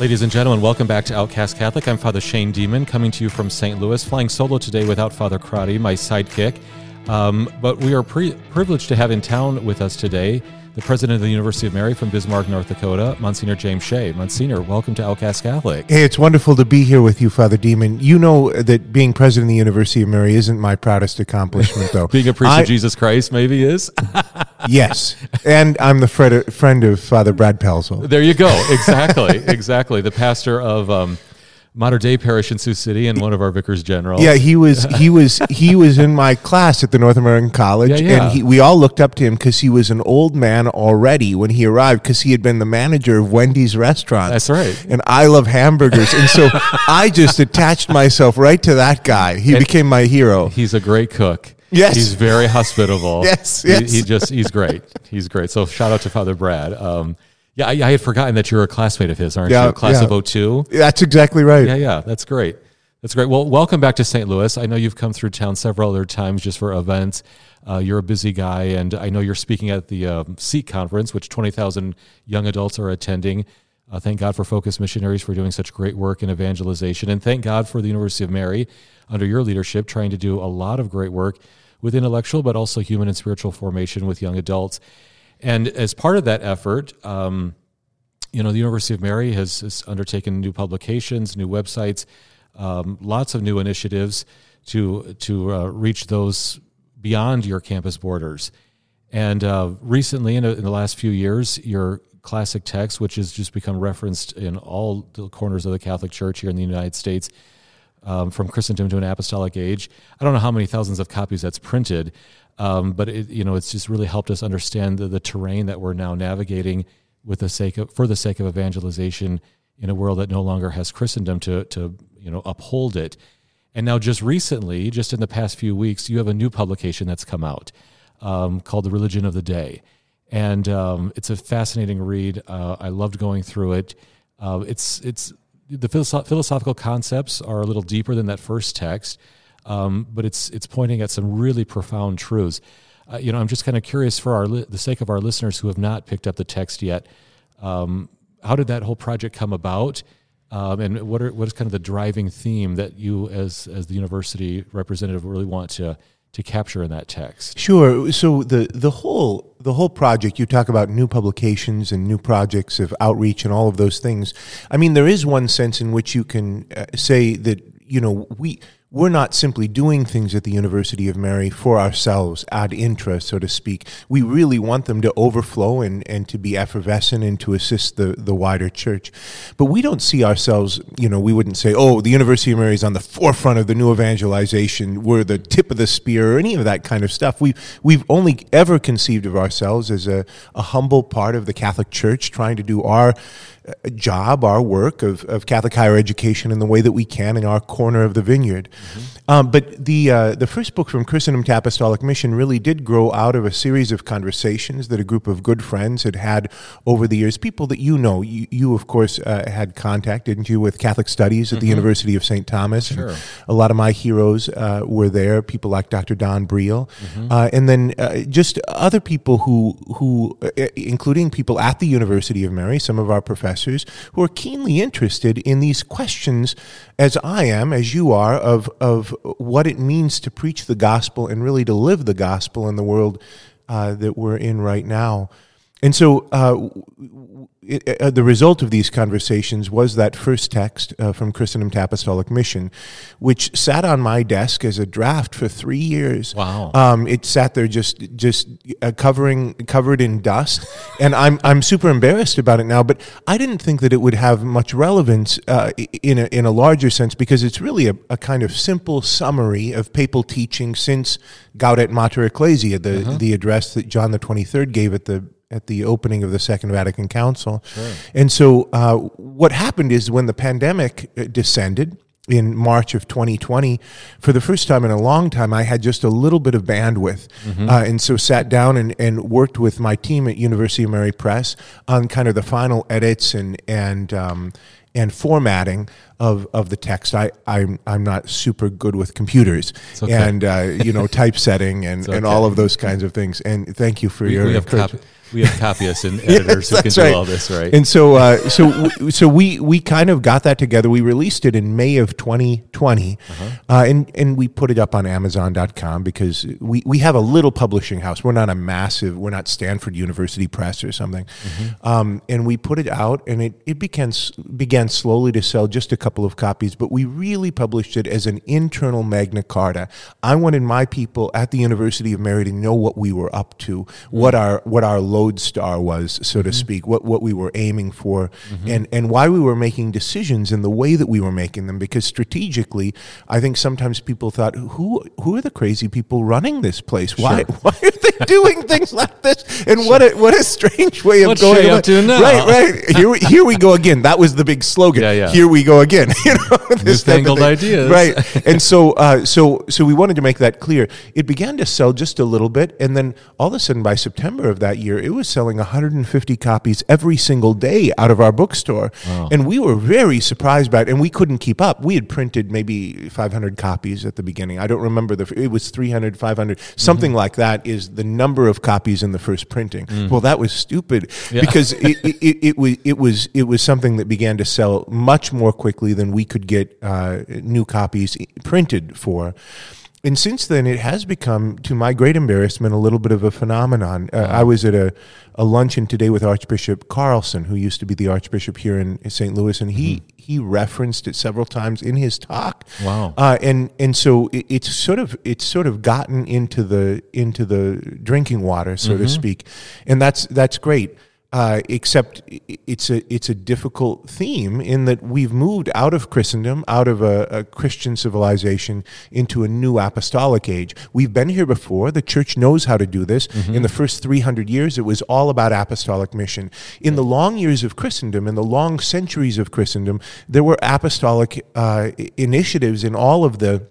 Ladies and gentlemen, welcome back to Outcast Catholic. I'm Father Shane Demon, coming to you from St. Louis, flying solo today without Father Crotty, my sidekick. Um, but we are pre- privileged to have in town with us today the president of the University of Mary from Bismarck, North Dakota, Monsignor James Shea. Monsignor, welcome to Outcast Catholic. Hey, it's wonderful to be here with you, Father Demon. You know that being president of the University of Mary isn't my proudest accomplishment, though. Being a priest I, of Jesus Christ maybe is. yes, and I'm the friend, friend of Father Brad Pelzel. There you go. Exactly, exactly. The pastor of um, Mater Dei Parish in Sioux City and one of our vicars general. Yeah, he was he was he was in my class at the North American College, Yeah, yeah. and he, we all looked up to him because he was an old man already when he arrived because he had been the manager of Wendy's restaurant. That's right. And I love hamburgers, and so I just attached myself right to that guy. He became my hero. He's a great cook. Yes. He's very hospitable. Yes, He- yes. He, just, he's great. He's great. So shout out to Father Brad. Um, yeah, I, I had forgotten that you're a classmate of his, aren't Yeah, you? Class yeah. of 02? That's exactly right. Yeah, yeah. That's great. That's great. Well, welcome back to St. Louis. I know you've come through town several other times just for events. Uh, you're a busy guy, and I know you're speaking at the um, SEEK conference, which 20,000 young adults are attending. Uh, thank God for Focus Missionaries for doing such great work in evangelization. And thank God for the University of Mary, under your leadership, trying to do a lot of great work with intellectual but also human and spiritual formation with young adults. And as part of that effort, um, you know, the University of Mary has, has undertaken new publications, new websites, um, lots of new initiatives to to uh, reach those beyond your campus borders. And uh, recently, in, in the last few years, your classic text, which has just become referenced in all the corners of the Catholic Church here in the United States, um, from Christendom to an Apostolic Age. I don't know how many thousands of copies that's printed, um, but it, you know, it's just really helped us understand the, the terrain that we're now navigating with the sake of for the sake of evangelization in a world that no longer has Christendom to to you know uphold it. And now, just recently, just in the past few weeks, you have a new publication that's come out um, called "The Religion of the Day," and um, it's a fascinating read. Uh, I loved going through it. Uh, it's it's the philosophical concepts are a little deeper than that first text, um, but it's it's pointing at some really profound truths. Uh, you know, I'm just kind of curious for our li- the sake of our listeners who have not picked up the text yet. Um, how did that whole project come about, um, and what are what is kind of the driving theme that you, as as the university representative, really want to to capture in that text? Sure. So the the whole the whole project you talk about new publications and new projects of outreach and all of those things. I mean, there is one sense in which you can uh, say that you know we we're not simply doing things at the University of Mary for ourselves ad intra, so to speak. We really want them to overflow and, and to be effervescent and to assist the, the wider church. But we don't see ourselves, you know, we wouldn't say, oh, the University of Mary is on the forefront of the new evangelization. We're the tip of the spear or any of that kind of stuff. We, we've only ever conceived of ourselves as a, a humble part of the Catholic Church trying to do our job, our work of, of Catholic higher education in the way that we can in our corner of the vineyard. Um, but the uh, the first book from Christendom to Apostolic Mission really did grow out of a series of conversations that a group of good friends had had over the years. People that you know, you, you of course uh, had contact, didn't you, with Catholic Studies at the University of St. Thomas. And Sure. a lot of my heroes uh, were there. People like Dr. Don Briel, uh, and then uh, just other people who who, uh, including people at the University of Mary, some of our professors who are keenly interested in these questions, as I am, as you are, of of what it means to preach the gospel and really to live the gospel in the world uh, that we're in right now. And so, uh, it, uh, the result of these conversations was that first text uh, from Christendom to Apostolic Mission, which sat on my desk as a draft for three years. Wow. Um, it sat there just just uh, covering covered in dust, and I'm I'm super embarrassed about it now. But I didn't think that it would have much relevance uh, in a in a larger sense because it's really a, a kind of simple summary of papal teaching since Gaudet Mater Ecclesia, the the address that John the Twenty Third gave at the at the opening of the Second Vatican Council. And so, uh, what happened is when the pandemic uh, descended, in March of 2020, for the first time in a long time, I had just a little bit of bandwidth, uh, and so sat down and, and worked with my team at University of Mary Press on kind of the final edits and and um, and formatting of, of the text. I I'm I'm not super good with computers okay. and uh, you know typesetting and, and all of those kinds of things. And thank you for We, your we have encouragement. We have copyists and editors who can That's do all this, right? And so, uh, so, so we we kind of got that together. We released it in May of 2020, Uh-huh. uh, and and we put it up on Amazon.com because we we have a little publishing house. We're not a massive. We're not Stanford University Press or something. Mm-hmm. Um, and we put it out, and it it began began slowly to sell just a couple of copies. But we really published it as an internal Magna Carta. I wanted my people at the University of Mary to know what we were up to, what our what our lodestar was, so to speak, what what we were aiming for, and and why we were making decisions in the way that we were making them. Because strategically, I think sometimes people thought, who who are the crazy people running this place? Why why are they doing things like this? And what a what a strange way of What's going. Up to now? Right, right. Here we, here we go again. That was the big slogan. Yeah, yeah. Here we go again. You know, this Newfangled ideas. Right. And so, uh, so, so we wanted to make that clear. It began to sell just a little bit, and then all of a sudden, by September of that year, it was selling 150 copies every single day out of our bookstore, and we were very surprised by it. And we couldn't keep up. We had printed maybe 500 copies at the beginning. I don't remember the. It was 300, 500, something like that. Is the number of copies in the first printing? Well, that was stupid because it, it, it, it was it was it was something that began to sell much more quickly than we could get uh, new copies printed for. And since then, it has become, to my great embarrassment, a little bit of a phenomenon. Uh, I was at a, a luncheon today with Archbishop Carlson, who used to be the Archbishop here in St. Louis, and he, he referenced it several times in his talk. Wow. Uh, and and so it, it's sort of it's sort of gotten into the into the drinking water, so to speak, and that's that's great. Uh, except it's a it's a difficult theme in that we've moved out of Christendom, out of a, a Christian civilization, into a new apostolic age. We've been here before. The church knows how to do this. In the first three hundred years, it was all about apostolic mission. In the long years of Christendom, in the long centuries of Christendom, there were apostolic uh, initiatives in all of the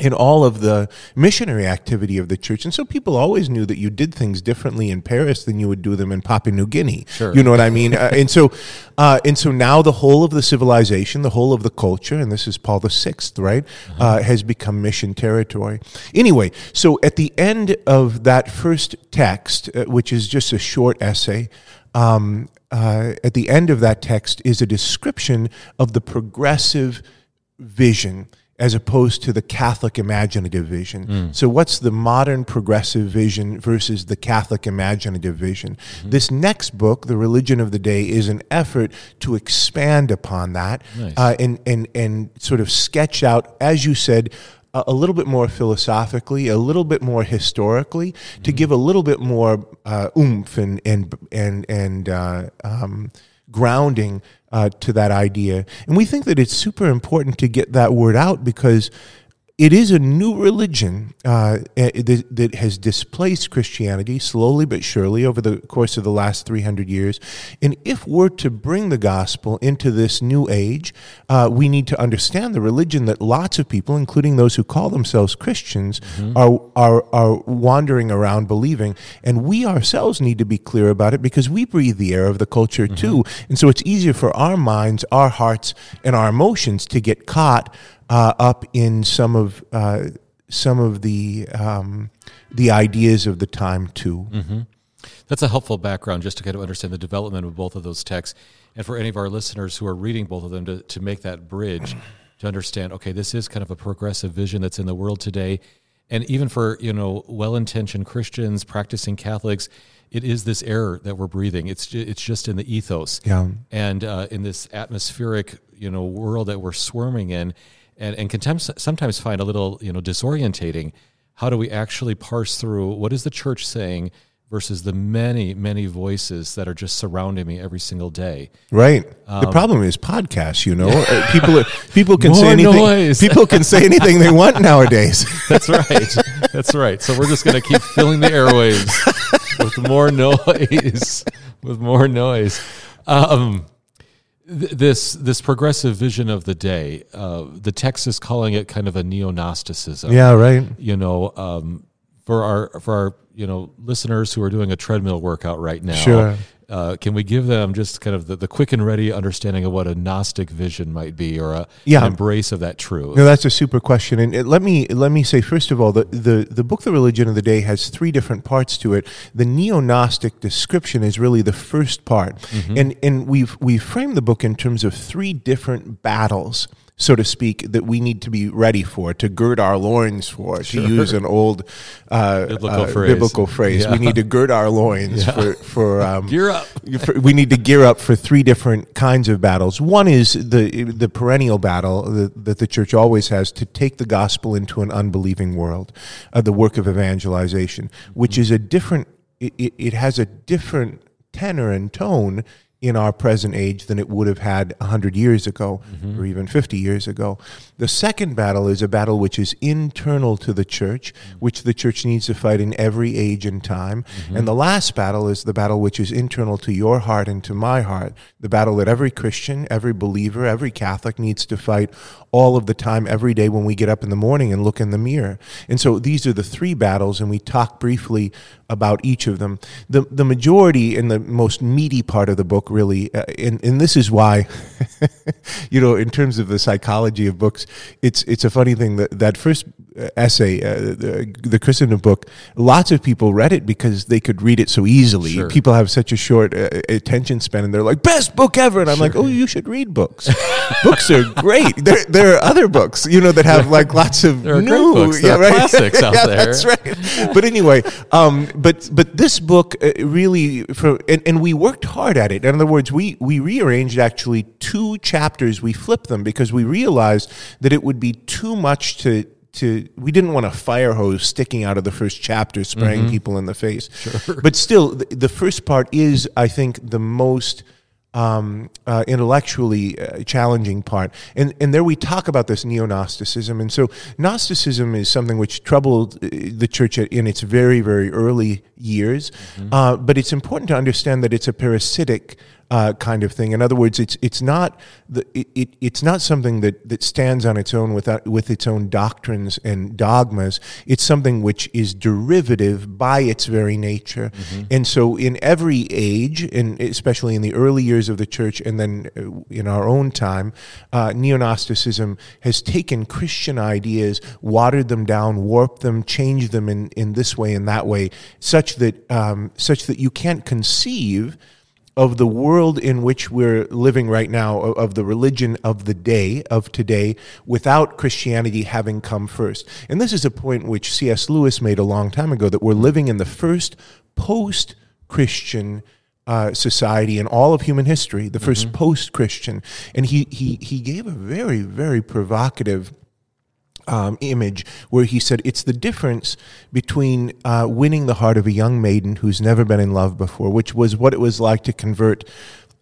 in all of the missionary activity of the church. And so people always knew that you did things differently in Paris than you would do them in Papua New Guinea. Sure. You know what I mean? uh, and so, uh, and so now the whole of the civilization, the whole of the culture, and this is Paul the Sixth, right, uh, has become mission territory. Anyway, so at the end of that first text, uh, which is just a short essay, um, uh, at the end of that text is a description of the progressive vision as opposed to the Catholic imaginative vision. So, what's the modern progressive vision versus the Catholic imaginative vision? This next book, The Religion of the Day, is an effort to expand upon that Nice. uh, and, and, and sort of sketch out, as you said, a, a little bit more philosophically, a little bit more historically, to give a little bit more uh, oomph and, and, and, and uh, um, grounding uh, to that idea. And we think that it's super important to get that word out because it is a new religion uh, eh, that, that has displaced Christianity slowly but surely over the course of the last 300 years. And if we're to bring the gospel into this new age, uh, we need to understand the religion that lots of people, including those who call themselves Christians, are, are, are wandering around believing. And we ourselves need to be clear about it because we breathe the air of the culture too. And so it's easier for our minds, our hearts, and our emotions to get caught uh, up in some of uh, some of the um, the ideas of the time too. That's a helpful background just to kind of understand the development of both of those texts. And for any of our listeners who are reading both of them to, to make that bridge to understand, okay, this is kind of a progressive vision that's in the world today. And even for, you know, well-intentioned Christians, practicing Catholics, it is this air that we're breathing. It's it's just in the ethos. Yeah. And uh, in this atmospheric, you know, world that we're swarming in and, and can tem- sometimes find a little, you know, disorientating. How do we actually parse through what is the church saying versus the many, many voices that are just surrounding me every single day. Right. the problem is podcasts. You know, Uh, people people can say anything. noise. People can say anything they want nowadays. That's right. That's right. So we're just going to keep filling the airwaves with more noise, with more noise. Um, th- this this progressive vision of the day, uh, the text is calling it kind of a neo Gnosticism. Yeah, right. You know, um, for our for our you know listeners who are doing a treadmill workout right now. Sure. Uh, can we give them just kind of the, the quick and ready understanding of what a Gnostic vision might be, or a Yeah. an embrace of that truth? No, that's a super question, and uh, let me let me say first of all the, the the book, The Religion of the Day, has three different parts to it. The neo-Gnostic description is really the first part, and and we've we've framed the book in terms of three different battles. So to speak, that we need to be ready for, to gird our loins for, to use an old uh, Biblical uh, phrase. biblical phrase. Yeah. We need to gird our loins for for um, Gear up. for- we need to gear up for three different kinds of battles. One is the the perennial battle that, that the church always has to take the gospel into an unbelieving world, uh, the work of evangelization, which is a different. It, it has a different tenor and tone in our present age than it would have had 100 years ago mm-hmm. or even 50 years ago. The second battle is a battle which is internal to the church, mm-hmm. which the church needs to fight in every age and time. Mm-hmm. And the last battle is the battle which is internal to your heart and to my heart, the battle that every Christian, every believer, every Catholic needs to fight all of the time, every day when we get up in the morning and look in the mirror. And so these are the three battles, and we talk briefly about each of them. The, the majority and the most meaty part of the book, really, uh, and, and this is why, you know, in terms of the psychology of books, it's, it's a funny thing that that first uh, essay, uh, the, the Christendom book, lots of people read it because they could read it so easily. Sure. People have such a short uh, attention span, and they're like, best book ever. And I'm like, oh, you should read books. books are great. There, there are other books, you know, that have like lots of There are new, books. There are classics out yeah, there. That's right. But anyway, um, but but this book uh, really, for and, and we worked hard at it. In other words, we we rearranged actually two chapters. We flipped them because we realized that it would be too much to. To, we didn't want a fire hose sticking out of the first chapter spraying Mm-hmm. people in the face. But still, the, the first part is, I think, the most um, uh, intellectually uh, challenging part. And, and there we talk about this neo Gnosticism. And so, Gnosticism is something which troubled uh, the church in its very, very early years. Uh, but it's important to understand that it's a parasitic. Uh, kind of thing. In other words, it's it's not the it, it, it's not something that, that stands on its own without with its own doctrines and dogmas. It's something which is derivative by its very nature. And so, in every age, and especially in the early years of the church, and then uh, in our own time, uh, neo Gnosticism has taken Christian ideas, watered them down, warped them, changed them in, in this way and that way, such that um, such that you can't conceive of the world in which we're living right now, of, the religion of the day, of today, without Christianity having come first. And this is a point which C.S. Lewis made a long time ago that we're living in the first post Christian. Uh, society in all of human history, the 1st post-Christian, and he he he gave a very very provocative um, image where he said it's the difference between uh, winning the heart of a young maiden who's never been in love before, which was what it was like to convert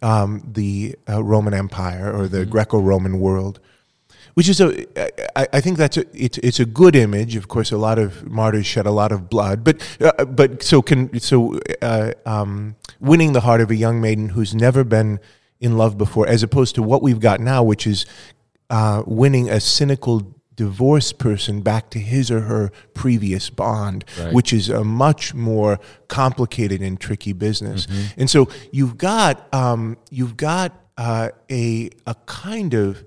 um, the uh, Roman Empire or the Greco-Roman world. Which is a, I, I think that's a, it's it's a good image. Of course, a lot of martyrs shed a lot of blood, but uh, but so can so uh, um, winning the heart of a young maiden who's never been in love before, as opposed to what we've got now, which is uh, winning a cynical divorced person back to his or her previous bond, Right. which is a much more complicated and tricky business. And so you've got um, you've got uh, a a kind of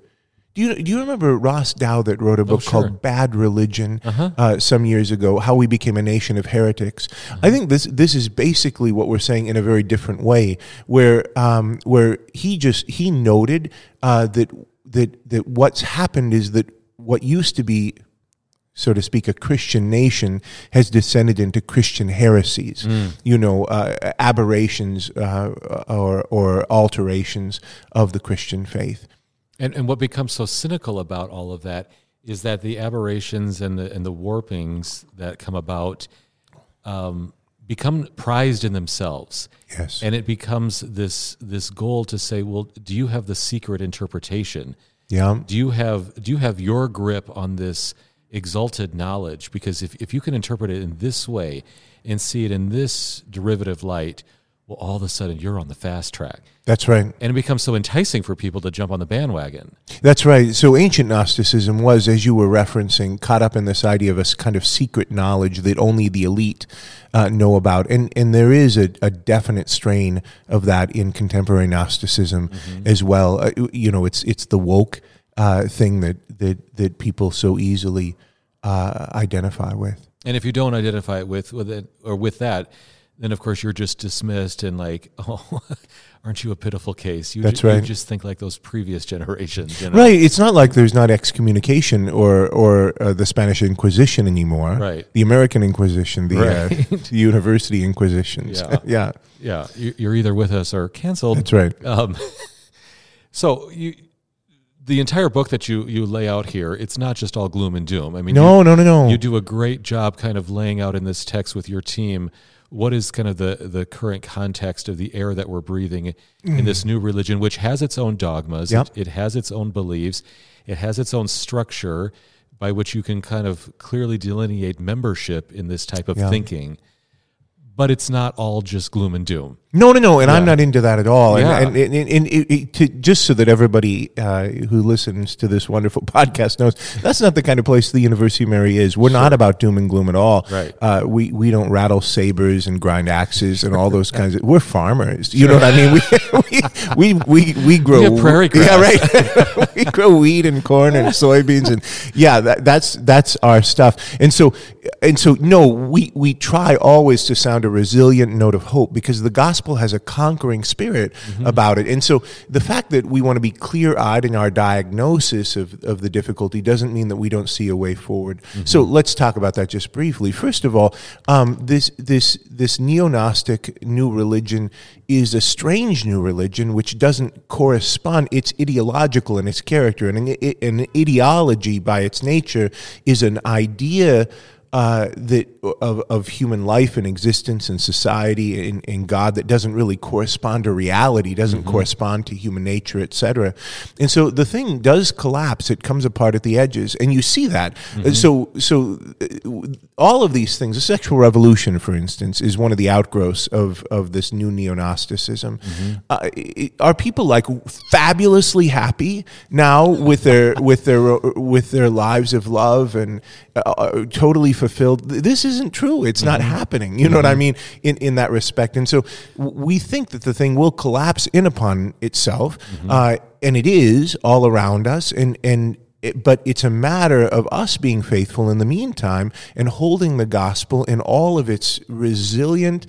do you, do you remember Ross Douthat wrote a book sure. called Bad Religion uh, some years ago? How we became a nation of heretics. I think this this is basically what we're saying in a very different way, where um, where he just he noted uh, that that that what's happened is that what used to be so to speak, a Christian nation has descended into Christian heresies, you know, uh, aberrations uh, or, or alterations of the Christian faith. And and what becomes so cynical about all of that is that the aberrations and the and the warpings that come about um, become prized in themselves. Yes. And it becomes this this goal to say, well, do you have the secret interpretation? Yeah. Do you have do you have your grip on this exalted knowledge? Because if, if you can interpret it in this way and see it in this derivative light, well, all of a sudden you're on the fast track. That's right. And it becomes so enticing for people to jump on the bandwagon. That's right. So ancient Gnosticism was, as you were referencing, caught up in this idea of a kind of secret knowledge that only the elite uh, know about, and and there is a, a definite strain of that in contemporary Gnosticism as well. Uh, you know, it's it's the woke uh, thing that that that people so easily uh, identify with. And if you don't identify it with with it or with that, then of course you're just dismissed and like, oh, aren't you a pitiful case? You, That's ju- you right. just think like those previous generations, you know? Right. It's not like there's not excommunication or or uh, the Spanish Inquisition anymore. Right. The American Inquisition, the, uh, the university inquisitions. Yeah. yeah. Yeah, you- you're either with us or canceled. That's right. Um, so you, the entire book that you you lay out here, it's not just all gloom and doom. I mean, No, you, no, no, no. You do a great job, kind of laying out in this text with your team. What is kind of the the current context of the air that we're breathing in this mm. new religion, which has its own dogmas, Yep. it, it has its own beliefs, it has its own structure by which you can kind of clearly delineate membership in this type of Yeah. thinking. But it's not all just gloom and doom. No, no, no, and I'm not into that at all. And, Yeah. and, and, and, and it, it, to, just so that everybody uh, who listens to this wonderful podcast knows, that's not the kind of place the University of Mary is. We're not about doom and gloom at all. Right. Uh, we we don't rattle sabers and grind axes and all those kinds of. We're farmers. You know what I mean? We we we we, we grow We prairie Yeah, right. we grow wheat and corn and soybeans and yeah, that, that's that's our stuff. And so and so no, we we try always to sound a resilient note of hope because the gospel has a conquering spirit about it. And so the fact that we want to be clear-eyed in our diagnosis of, of the difficulty doesn't mean that we don't see a way forward. So let's talk about that just briefly. First of all, um, this this this neo-Gnostic new religion is a strange new religion which doesn't correspond. It's ideological in its character, and an, an ideology by its nature is an idea uh, that of, of human life and existence and society and, and God that doesn't really correspond to reality, doesn't correspond to human nature, etc. And so the thing does collapse; it comes apart at the edges, and you see that. Uh, So, so uh, all of these things, the sexual revolution, for instance, is one of the outgrowths of of this new neo Gnosticism. Uh, are people like fabulously happy now with their with their with their lives of love and uh, uh, totally fulfilled? This isn't true. It's not happening. You know what I mean in in that respect. And so we think that the thing will collapse in upon itself, uh, and it is all around us. And and it, but it's a matter of us being faithful in the meantime and holding the gospel in all of its resilient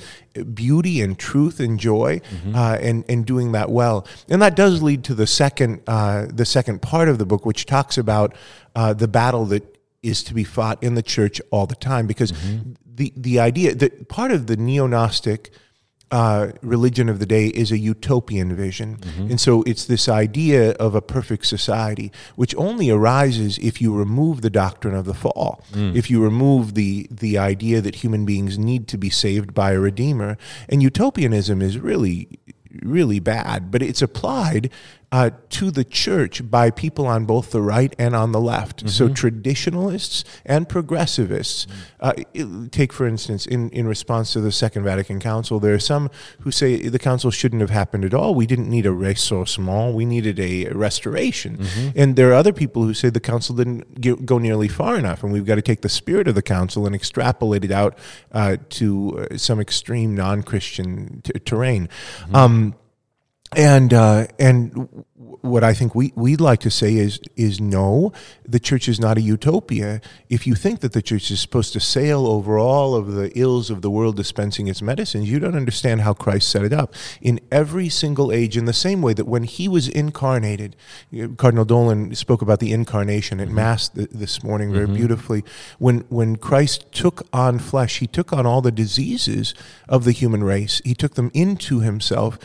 beauty and truth and joy, uh, and and doing that well. And that does lead to the second uh, the second part of the book, which talks about uh, the battle that is to be fought in the church all the time, because the the idea that part of the neo Gnostic uh, religion of the day is a utopian vision. And so it's this idea of a perfect society, which only arises if you remove the doctrine of the fall, if you remove the, the idea that human beings need to be saved by a redeemer. And utopianism is really, really bad, but it's applied uh, to the church by people on both the right and on the left. So traditionalists and progressivists. Uh, take, for instance, in, in response to the Second Vatican Council, there are some who say the council shouldn't have happened at all. We didn't need a ressourcement, we needed a restoration. And there are other people who say the council didn't ge- go nearly far enough, and we've got to take the spirit of the council and extrapolate it out uh, to uh, some extreme non Christian t- terrain. Um, and uh, and what I think we we'd like to say is is no, the church is not a utopia. If you think that the church is supposed to sail over all of the ills of the world dispensing its medicines, you don't understand how Christ set it up. In every single age, in the same way that when he was incarnated, Cardinal Dolan spoke about the incarnation at Mass th- this morning very beautifully. When when Christ took on flesh, he took on all the diseases of the human race. He took them into himself.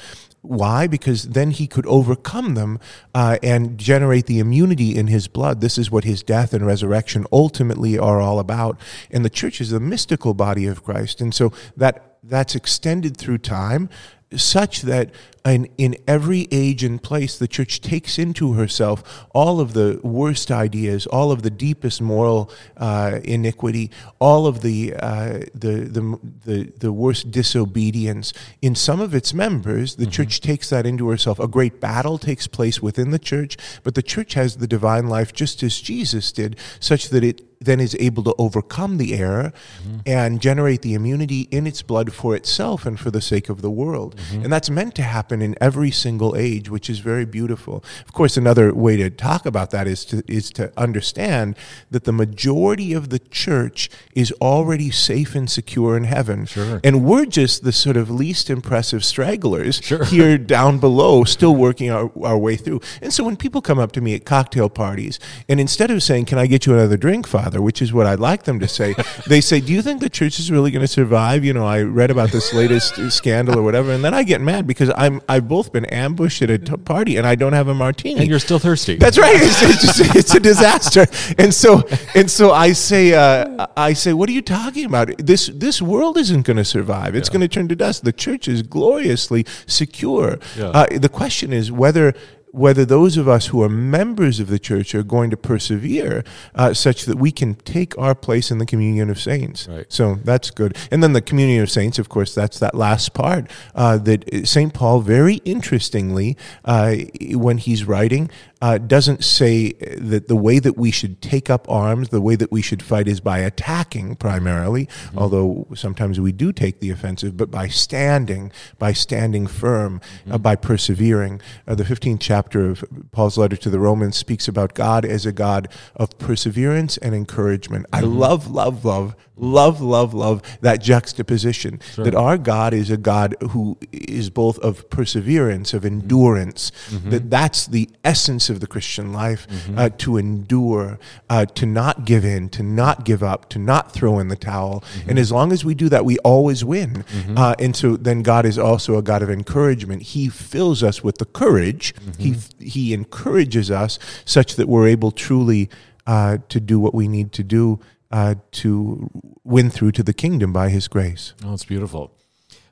Why? Because then he could overcome them uh, and generate the immunity in his blood. This is what his death and resurrection ultimately are all about. And the church is the mystical body of Christ. And so that that's extended through time. such that in, in every age and place, the church takes into herself all of the worst ideas, all of the deepest moral uh, iniquity, all of the, uh, the, the, the, the worst disobedience in some of its members. The mm-hmm. church takes that into herself. A great battle takes place within the church, but the church has the divine life just as Jesus did, such that it then is able to overcome the error mm-hmm. and generate the immunity in its blood for itself and for the sake of the world. Mm-hmm. And that's meant to happen in every single age, which is very beautiful. Of course, another way to talk about that is to is to understand that the majority of the church is already safe and secure in heaven. Sure. And we're just the sort of least impressive stragglers sure. here down below, still working our, our way through. And so when people come up to me at cocktail parties, and instead of saying, Can I get you another drink? Father, which is what I'd like them to say. they say, "Do you think the church is really going to survive?" You know, I read about this latest scandal or whatever, and then I get mad because I'm I've both been ambushed at a t- party and I don't have a martini, and you're still thirsty. That's right. It's, it's, just, it's a disaster. And so and so I say uh, I say, "What are you talking about? This this world isn't going to survive. It's yeah. going to turn to dust. The church is gloriously secure." Yeah. Uh, the question is whether whether those of us who are members of the church are going to persevere uh, such that we can take our place in the communion of saints. Right. So that's good. And then the communion of saints, of course, that's that last part uh, that St. Paul, very interestingly, uh, when he's writing, uh, doesn't say that the way that we should take up arms, the way that we should fight is by attacking primarily, mm-hmm. although sometimes we do take the offensive, but by standing, by standing firm, mm-hmm. uh, by persevering. Uh, the 15th chapter of Paul's letter to the Romans speaks about God as a God of perseverance and encouragement. Mm-hmm. I love, love, love love, love, love that juxtaposition sure. that our God is a God who is both of perseverance, of endurance, mm-hmm. that that's the essence of the Christian life mm-hmm. uh, to endure, uh, to not give in, to not give up, to not throw in the towel. Mm-hmm. And as long as we do that, we always win. Mm-hmm. Uh, and so then God is also a God of encouragement. He fills us with the courage, He, mm-hmm. he encourages us such that we're able truly uh, to do what we need to do uh, to win through to the kingdom by His grace. Oh, it's beautiful.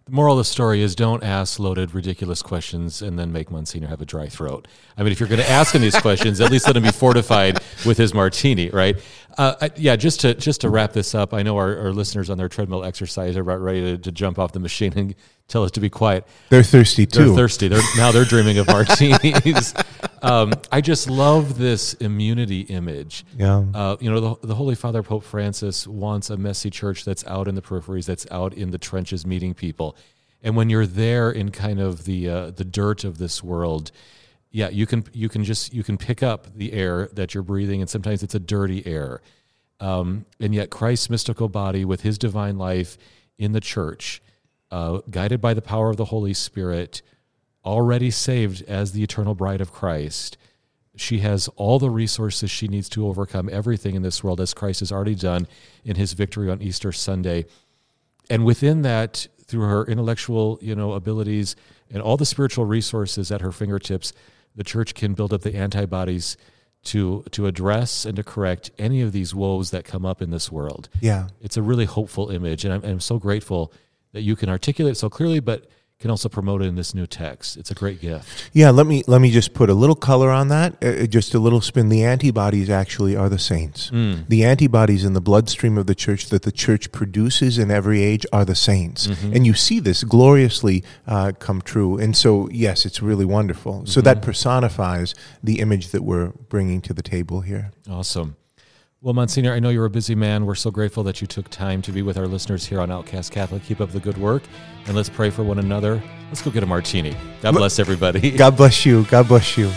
The moral of the story is don't ask loaded, ridiculous questions and then make Monsignor have a dry throat. I mean, if you're going to ask him these questions, at least let him be fortified with his martini, right? Uh, yeah, just to just to wrap this up, I know our, our listeners on their treadmill exercise are about ready to, to jump off the machine and tell us to be quiet. They're thirsty too. They're thirsty. They're now they're dreaming of martinis. um, I just love this immunity image. Yeah. Uh, you know, the, the Holy Father Pope Francis wants a messy church that's out in the peripheries, that's out in the trenches, meeting people. And when you're there in kind of the uh, the dirt of this world, yeah, you can you can just you can pick up the air that you're breathing, and sometimes it's a dirty air. Um, and yet, Christ's mystical body, with His divine life in the church, uh, guided by the power of the Holy Spirit, already saved as the eternal bride of Christ. She has all the resources she needs to overcome everything in this world, as Christ has already done in his victory on Easter Sunday. And within that, through her intellectual, you know, abilities and all the spiritual resources at her fingertips, the church can build up the antibodies to to address and to correct any of these woes that come up in this world. Yeah, it's a really hopeful image, and I'm, I'm so grateful that you can articulate so clearly, but can also promote it in this new text. It's a great gift. Yeah, let me let me just put a little color on that. Uh, uh, just a little spin. The antibodies actually are the saints. Mm. The antibodies in the bloodstream of the church that the church produces in every age are the saints, mm-hmm. and you see this gloriously uh, come true. And so, yes, it's really wonderful. Mm-hmm. So that personifies the image that we're bringing to the table here. Awesome. Well, Monsignor, I know you're a busy man. We're so grateful that you took time to be with our listeners here on Outcast Catholic. Keep up the good work, and let's pray for one another. Let's go get a martini. God bless everybody. God bless you. God bless you.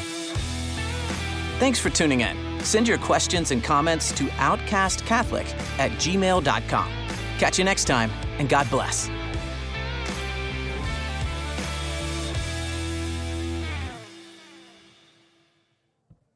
Thanks for tuning in. Send your questions and comments to outcastcatholic at gmail.com. Catch you next time, and God bless.